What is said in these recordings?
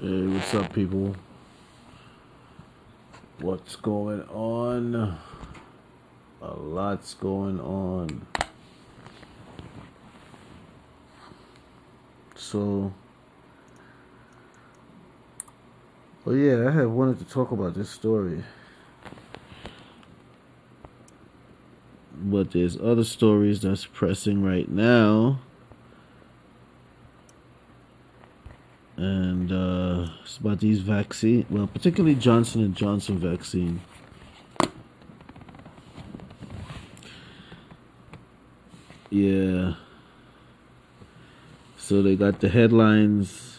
Hey, what's up, people? What's going on? A lot's going on. So, well, yeah, I have wanted to talk about this story. But there's other stories that's pressing right now. And uh, about these vaccine. Well, particularly Johnson and Johnson vaccine. Yeah. So they got the headlines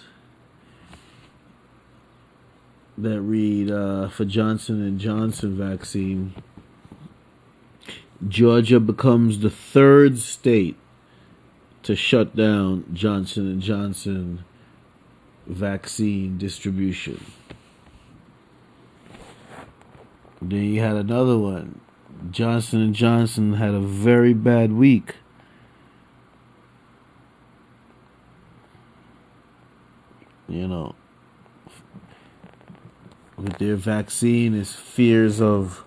that read uh, for Johnson and Johnson vaccine. Georgia becomes the third state to shut down Johnson and Johnson vaccine distribution. Then you had another one. Johnson and Johnson had a very bad week. You know, with their vaccine is fears of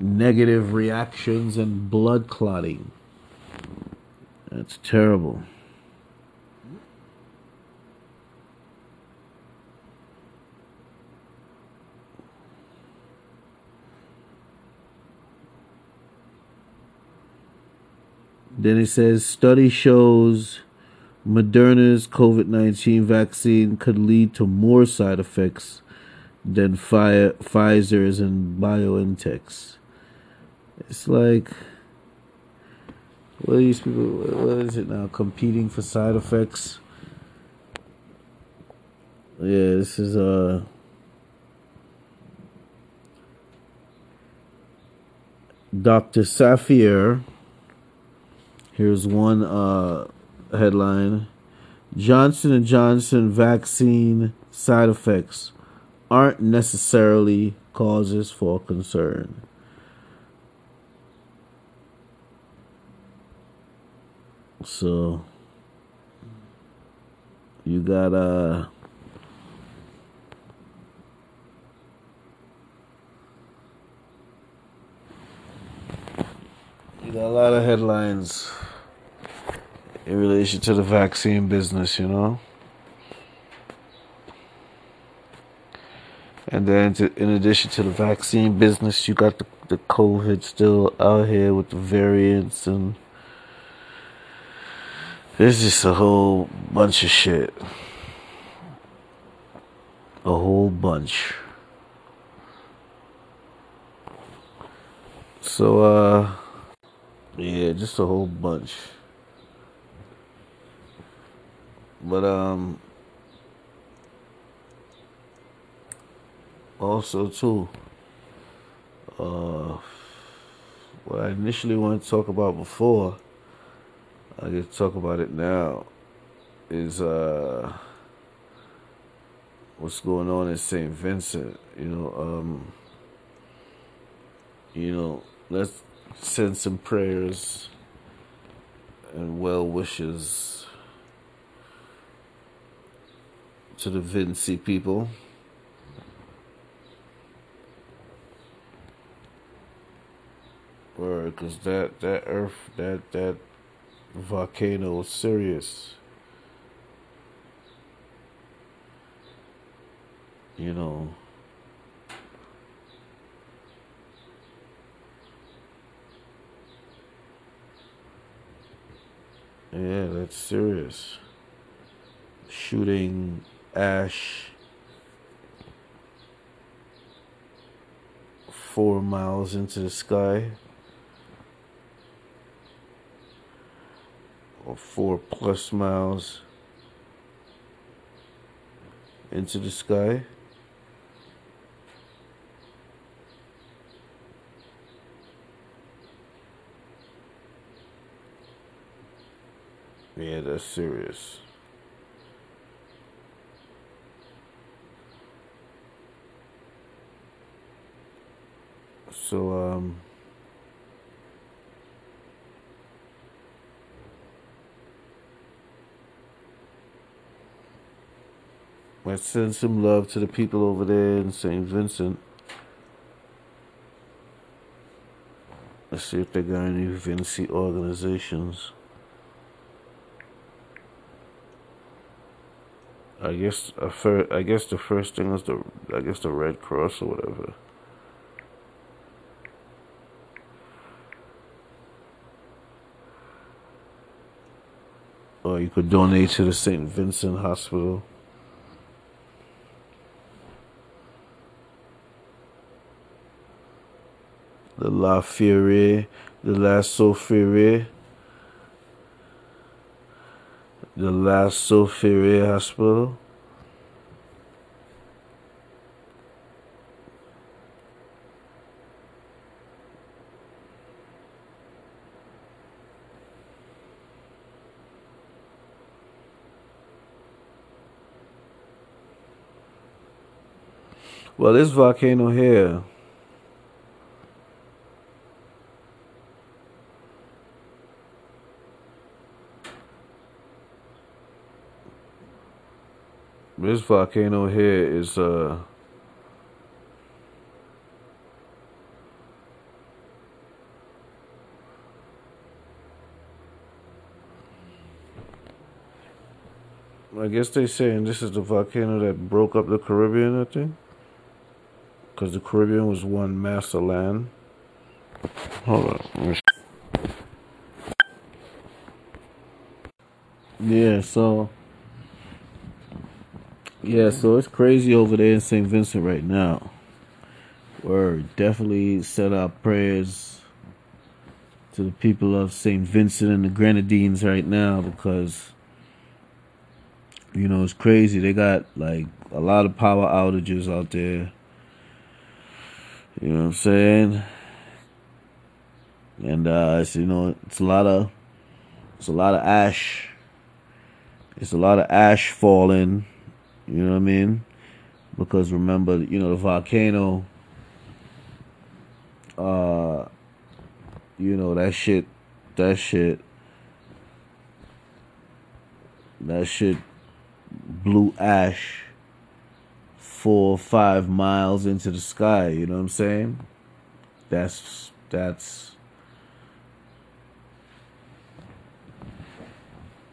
negative reactions and blood clotting. That's terrible. Then it says study shows Moderna's COVID 19 vaccine could lead to more side effects than Pfizer's and BioNTech's. It's like, what are these people, what is it now? Competing for side effects? Yeah, this is, uh, Dr. Safier Here's one uh, headline: Johnson and Johnson vaccine side effects aren't necessarily causes for concern. So you got uh a lot of headlines in relation to the vaccine business, you know. And then, to, in addition to the vaccine business, you got the, the COVID still out here with the variants, and there's just a whole bunch of shit. A whole bunch. So, uh, yeah, just a whole bunch. But um also too uh what I initially wanted to talk about before I get to talk about it now is uh what's going on in St. Vincent, you know, um you know, let's send some prayers and well wishes to the Vincy people. Because that that earth that that volcano is serious. You know. Yeah, that's serious. Shooting ash four miles into the sky or four plus miles into the sky. Yeah, that's serious. So, um, Let's send some love to the people over there in St. Vincent. Let's see if they got any Vincy organizations. I guess I guess the first thing was the I guess the Red Cross or whatever. Or you could donate to the St. Vincent Hospital. The La Furie, the La Soufriere. The La Soufriere Hospital. Well, this volcano here This volcano here is uh I guess they saying this is the volcano that broke up the Caribbean, I think. Because the Caribbean was one master land. Hold on. Yeah, so yeah, so it's crazy over there in St. Vincent right now. We're definitely set up prayers to the people of St. Vincent and the Grenadines right now because, you know, it's crazy. They got like a lot of power outages out there. You know what I'm saying? And uh, it's you know it's a lot of it's a lot of ash. It's a lot of ash falling you know what I mean? Because remember, you know, the volcano, uh, you know, that shit, that shit, that shit blew ash four or five miles into the sky, you know what I'm saying? That's, that's,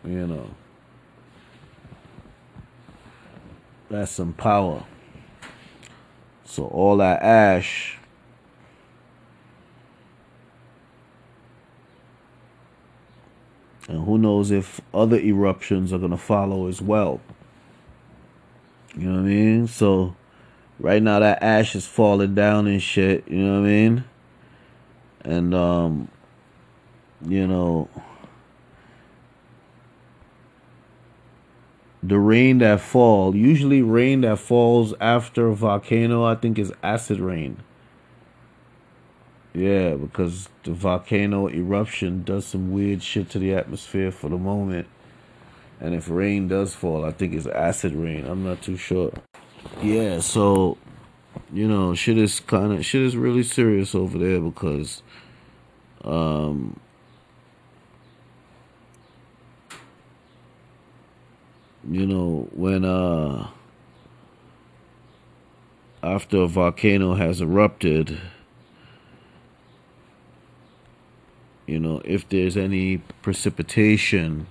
you know. That's some power. So all that ash and who knows if other eruptions are going to follow as well. You know what I mean? So right now that ash is falling down and shit, you know what I mean? And um you know the rain that fall usually rain that falls after a volcano i think is acid rain. Yeah because the volcano eruption does some weird shit to the atmosphere for the moment. And if rain does fall i think it's acid rain. I'm not too sure. Yeah so you know shit is kind of shit is really serious over there because um you know, when uh after a volcano has erupted, you know, if there's any precipitation,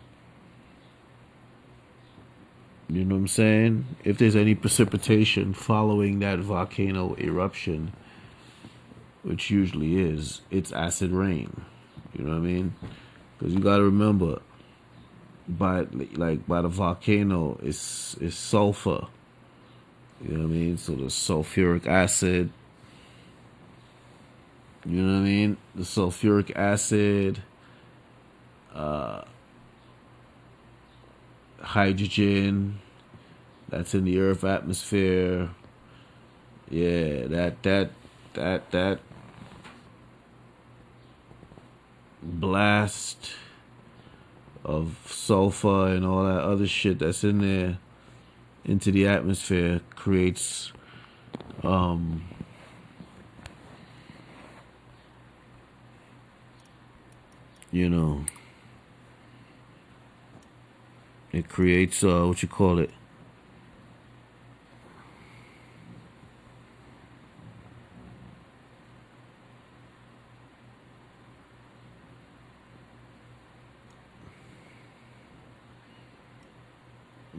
you know what I'm saying? If there's any precipitation following that volcano eruption, which usually is, it's acid rain. You know what I mean? Because you got to remember, by like by the volcano is is sulfur. You know what I mean? So the sulfuric acid. You know what I mean? The sulfuric acid, uh, hydrogen that's in the earth atmosphere. Yeah, that that that that blast of sulfur and all that other shit that's in there into the atmosphere creates um, you know it creates uh, what you call it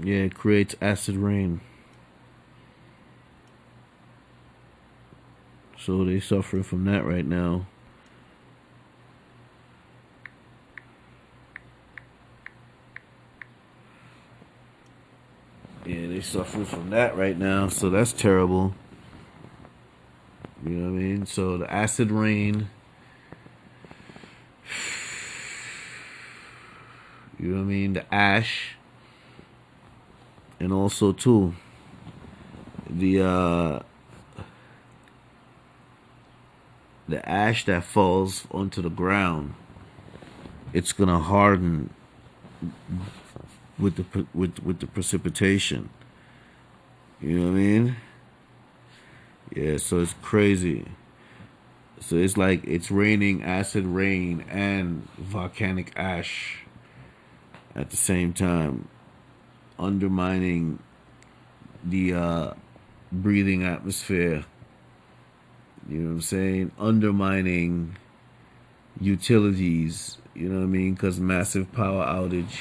Yeah, it creates acid rain. So they suffering from that right now. Yeah, they suffering from that right now, so that's terrible. You know what I mean? So the acid rain. You know what I mean? The ash. And also too the uh the ash that falls onto the ground it's to harden with the with with the precipitation. You know what I mean? Yeah, so it's crazy. So it's like it's raining acid rain and volcanic ash at the same time, undermining the uh, breathing atmosphere. You know what I'm saying? Undermining utilities. You know what I mean? Because massive power outage.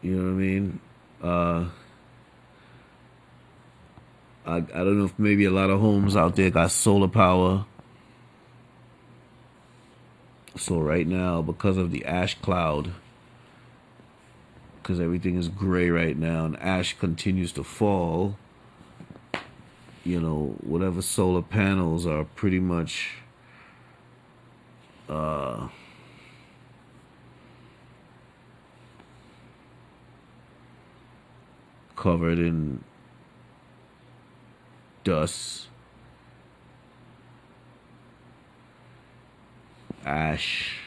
You know what I mean? Uh, I I don't know if maybe a lot of homes out there got solar power. So right now, because of the ash cloud, because everything is gray right now, and ash continues to fall. You know, whatever solar panels are pretty much. Uh, covered in dust, ash.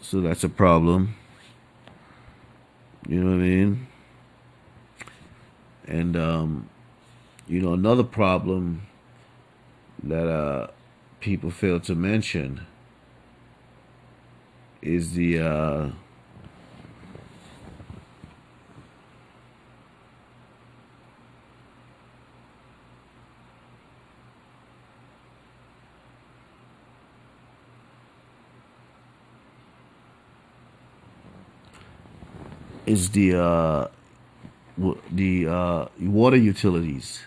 So that's a problem. You know what I mean? And um, you know another problem that uh, people fail to mention is the uh, is the uh, the uh, water utilities.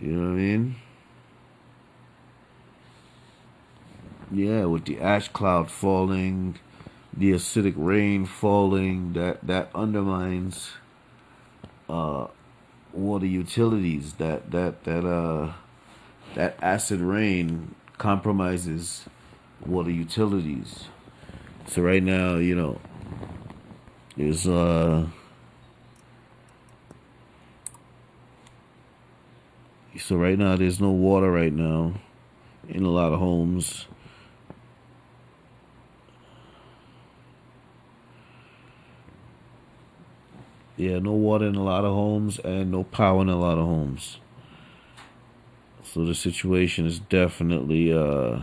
You know what I mean? Yeah, with the ash cloud falling, the acidic rain falling, that that undermines uh, water utilities. That that that uh, that acid rain compromises water utilities. So right now, you know, is uh so right now there's no water right now in a lot of homes. Yeah, no water in a lot of homes and no power in a lot of homes. So the situation is definitely uh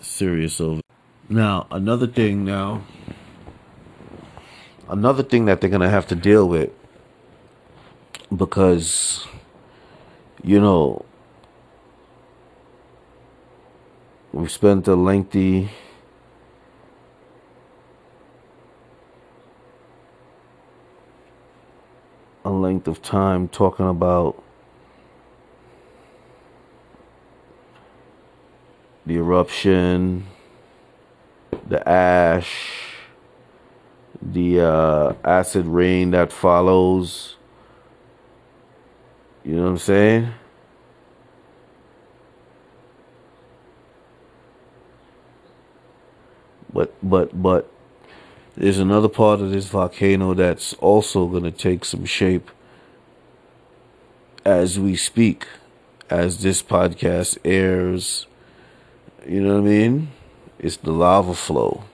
serious over. Now, another thing now another thing that they're going to have to deal with because you know we've spent a lengthy a length of time talking about the eruption the ash the uh, acid rain that follows. You know what I'm saying? But but but there's another part of this volcano that's also going to take some shape as we speak, as this podcast airs. You know what I mean? It's the lava flow.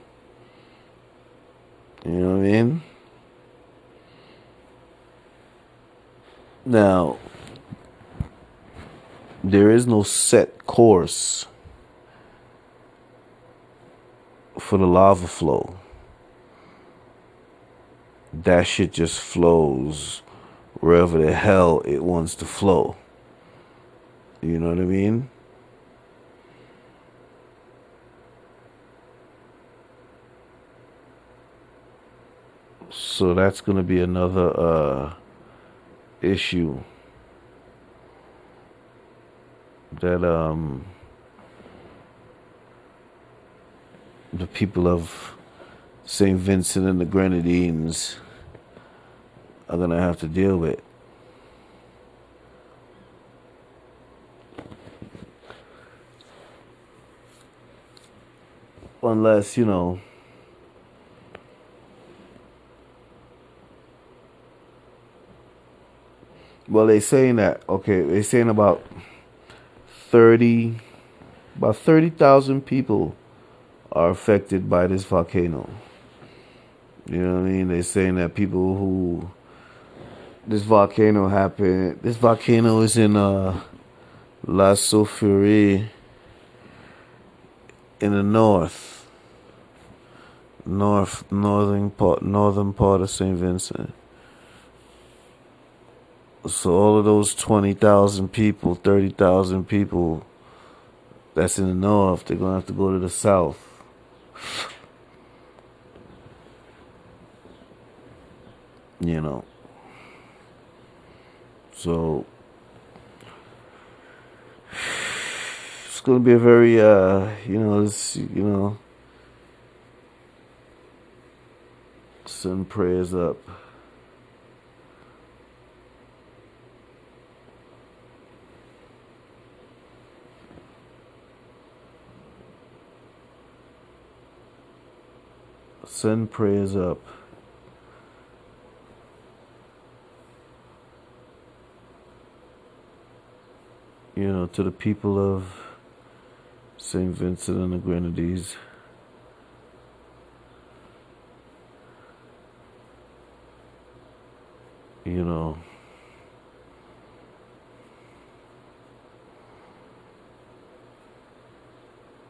You know what I mean? Now, there is no set course for the lava flow. That shit just flows wherever the hell it wants to flow. You know what I mean? So that's going to be another uh, issue that um, the people of St. Vincent and the Grenadines are going to have to deal with. Unless, you know, well, they're saying that, okay, they're saying about 30, about 30,000 people are affected by this volcano. You know what I mean? They're saying that people who this volcano happened. This volcano is in uh, La Soufrière in the north, north northern part, northern part of Saint Vincent. So all of those twenty thousand people, thirty thousand people that's in the north, they're gonna have to go to the south. You know. So it's gonna be a very uh you know, it's you know send prayers up. Send prayers up. You know, to the people of St. Vincent and the Grenadines. You know,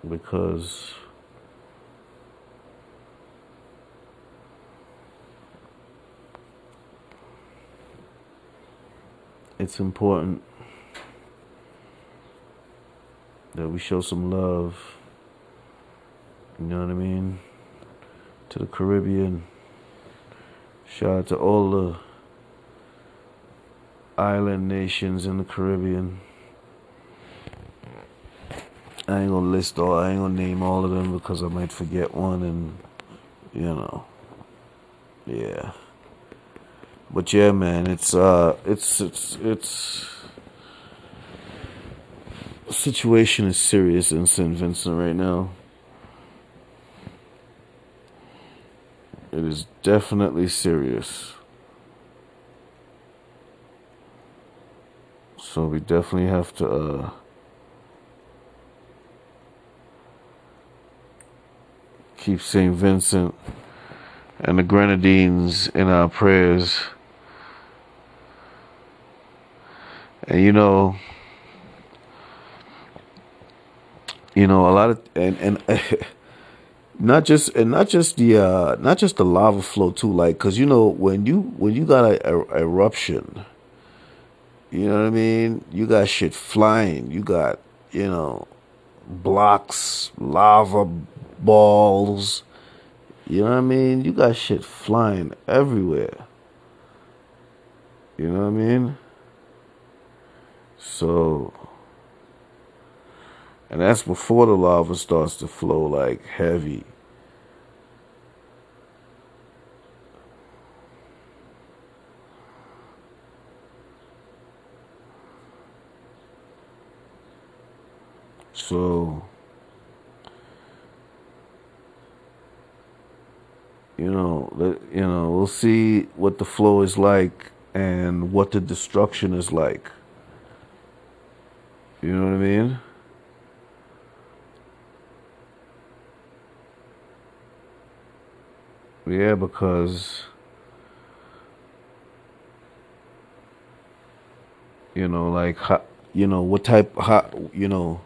because it's important that we show some love. You know what I mean? To the Caribbean. Shout out to all the island nations in the Caribbean. I ain't gonna list all, I ain't gonna name all of them because I might forget one and, you know, yeah. But yeah, man, it's uh, it's it's it's. The situation is serious in St. Vincent right now. It is definitely serious. So we definitely have to uh, keep St. Vincent and the Grenadines in our prayers. And you know, you know, a lot of and and not just and not just the uh not just the lava flow too, like because you know when you when you got a, a, eruption, you know what I mean. You got shit flying. You got you know blocks, lava balls. You know what I mean. You got shit flying everywhere. You know what I mean. So, and that's before the lava starts to flow like heavy. So, you know, you know, we'll see what the flow is like and what the destruction is like. You know what I mean? Yeah, because you know, like you know, what type, how, you know,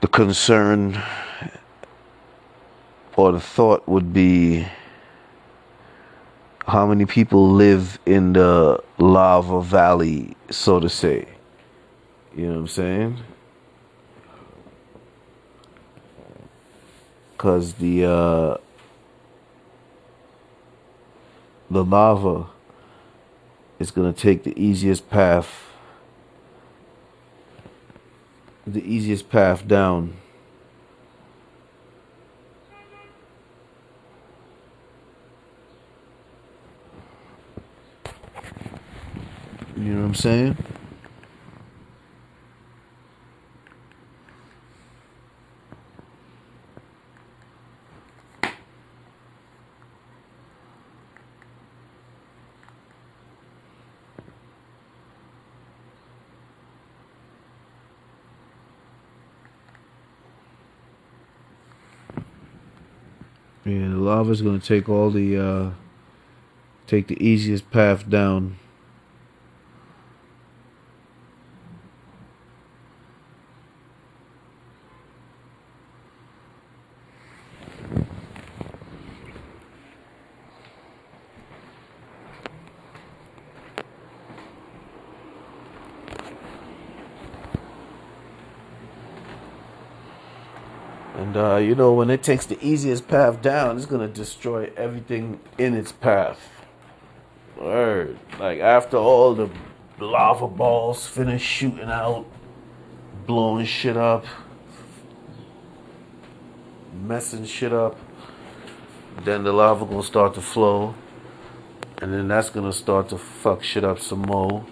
the concern or the thought would be how many people live in the lava valley, so to say. You know what I'm saying? Cause the uh the lava is to take the easiest path the easiest path down you know what I'm saying Is going to take all the uh, take the easiest path down. And you know, when it takes the easiest path down, it's gonna destroy everything in its path. Word. Like after all the lava balls finish shooting out, blowing shit up, messing shit up, then the lava gonna start to flow. And then that's gonna start to fuck shit up some more.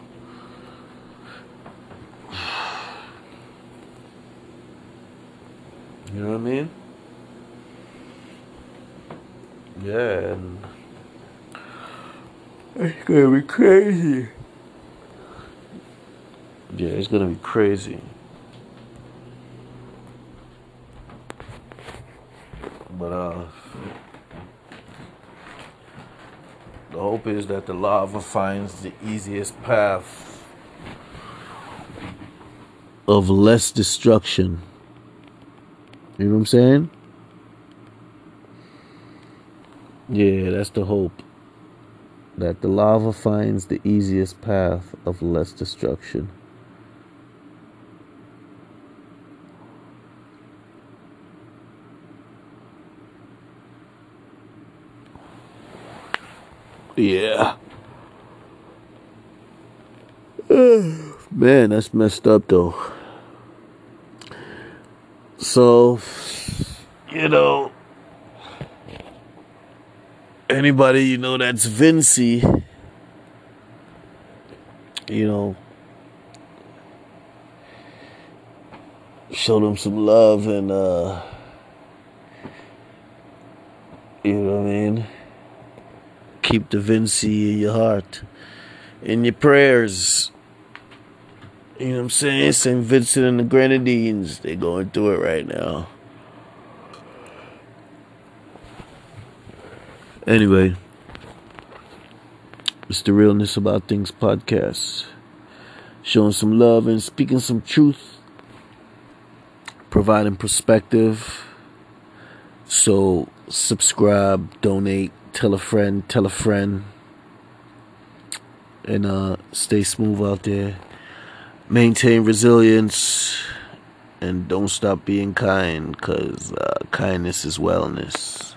You know what I mean? Yeah, and it's gonna be crazy. Yeah, it's gonna be crazy. But uh the hope is that the lava finds the easiest path of less destruction. You know what I'm saying? Yeah, that's the hope. That the lava finds the easiest path of less destruction. Yeah. Man, that's messed up though. So, you know, anybody you know that's Vincy, you know, show them some love and, uh, you know what I mean? Keep the Vincy in your heart, in your prayers. You know what I'm saying? St. Vincent and the Grenadines, they're going through it right now. Anyway, it's the Realness About Things podcast. Showing some love and speaking some truth, providing perspective. So, subscribe, donate, tell a friend, tell a friend, and uh, stay smooth out there maintain resilience and don't stop being kind because uh, kindness is wellness.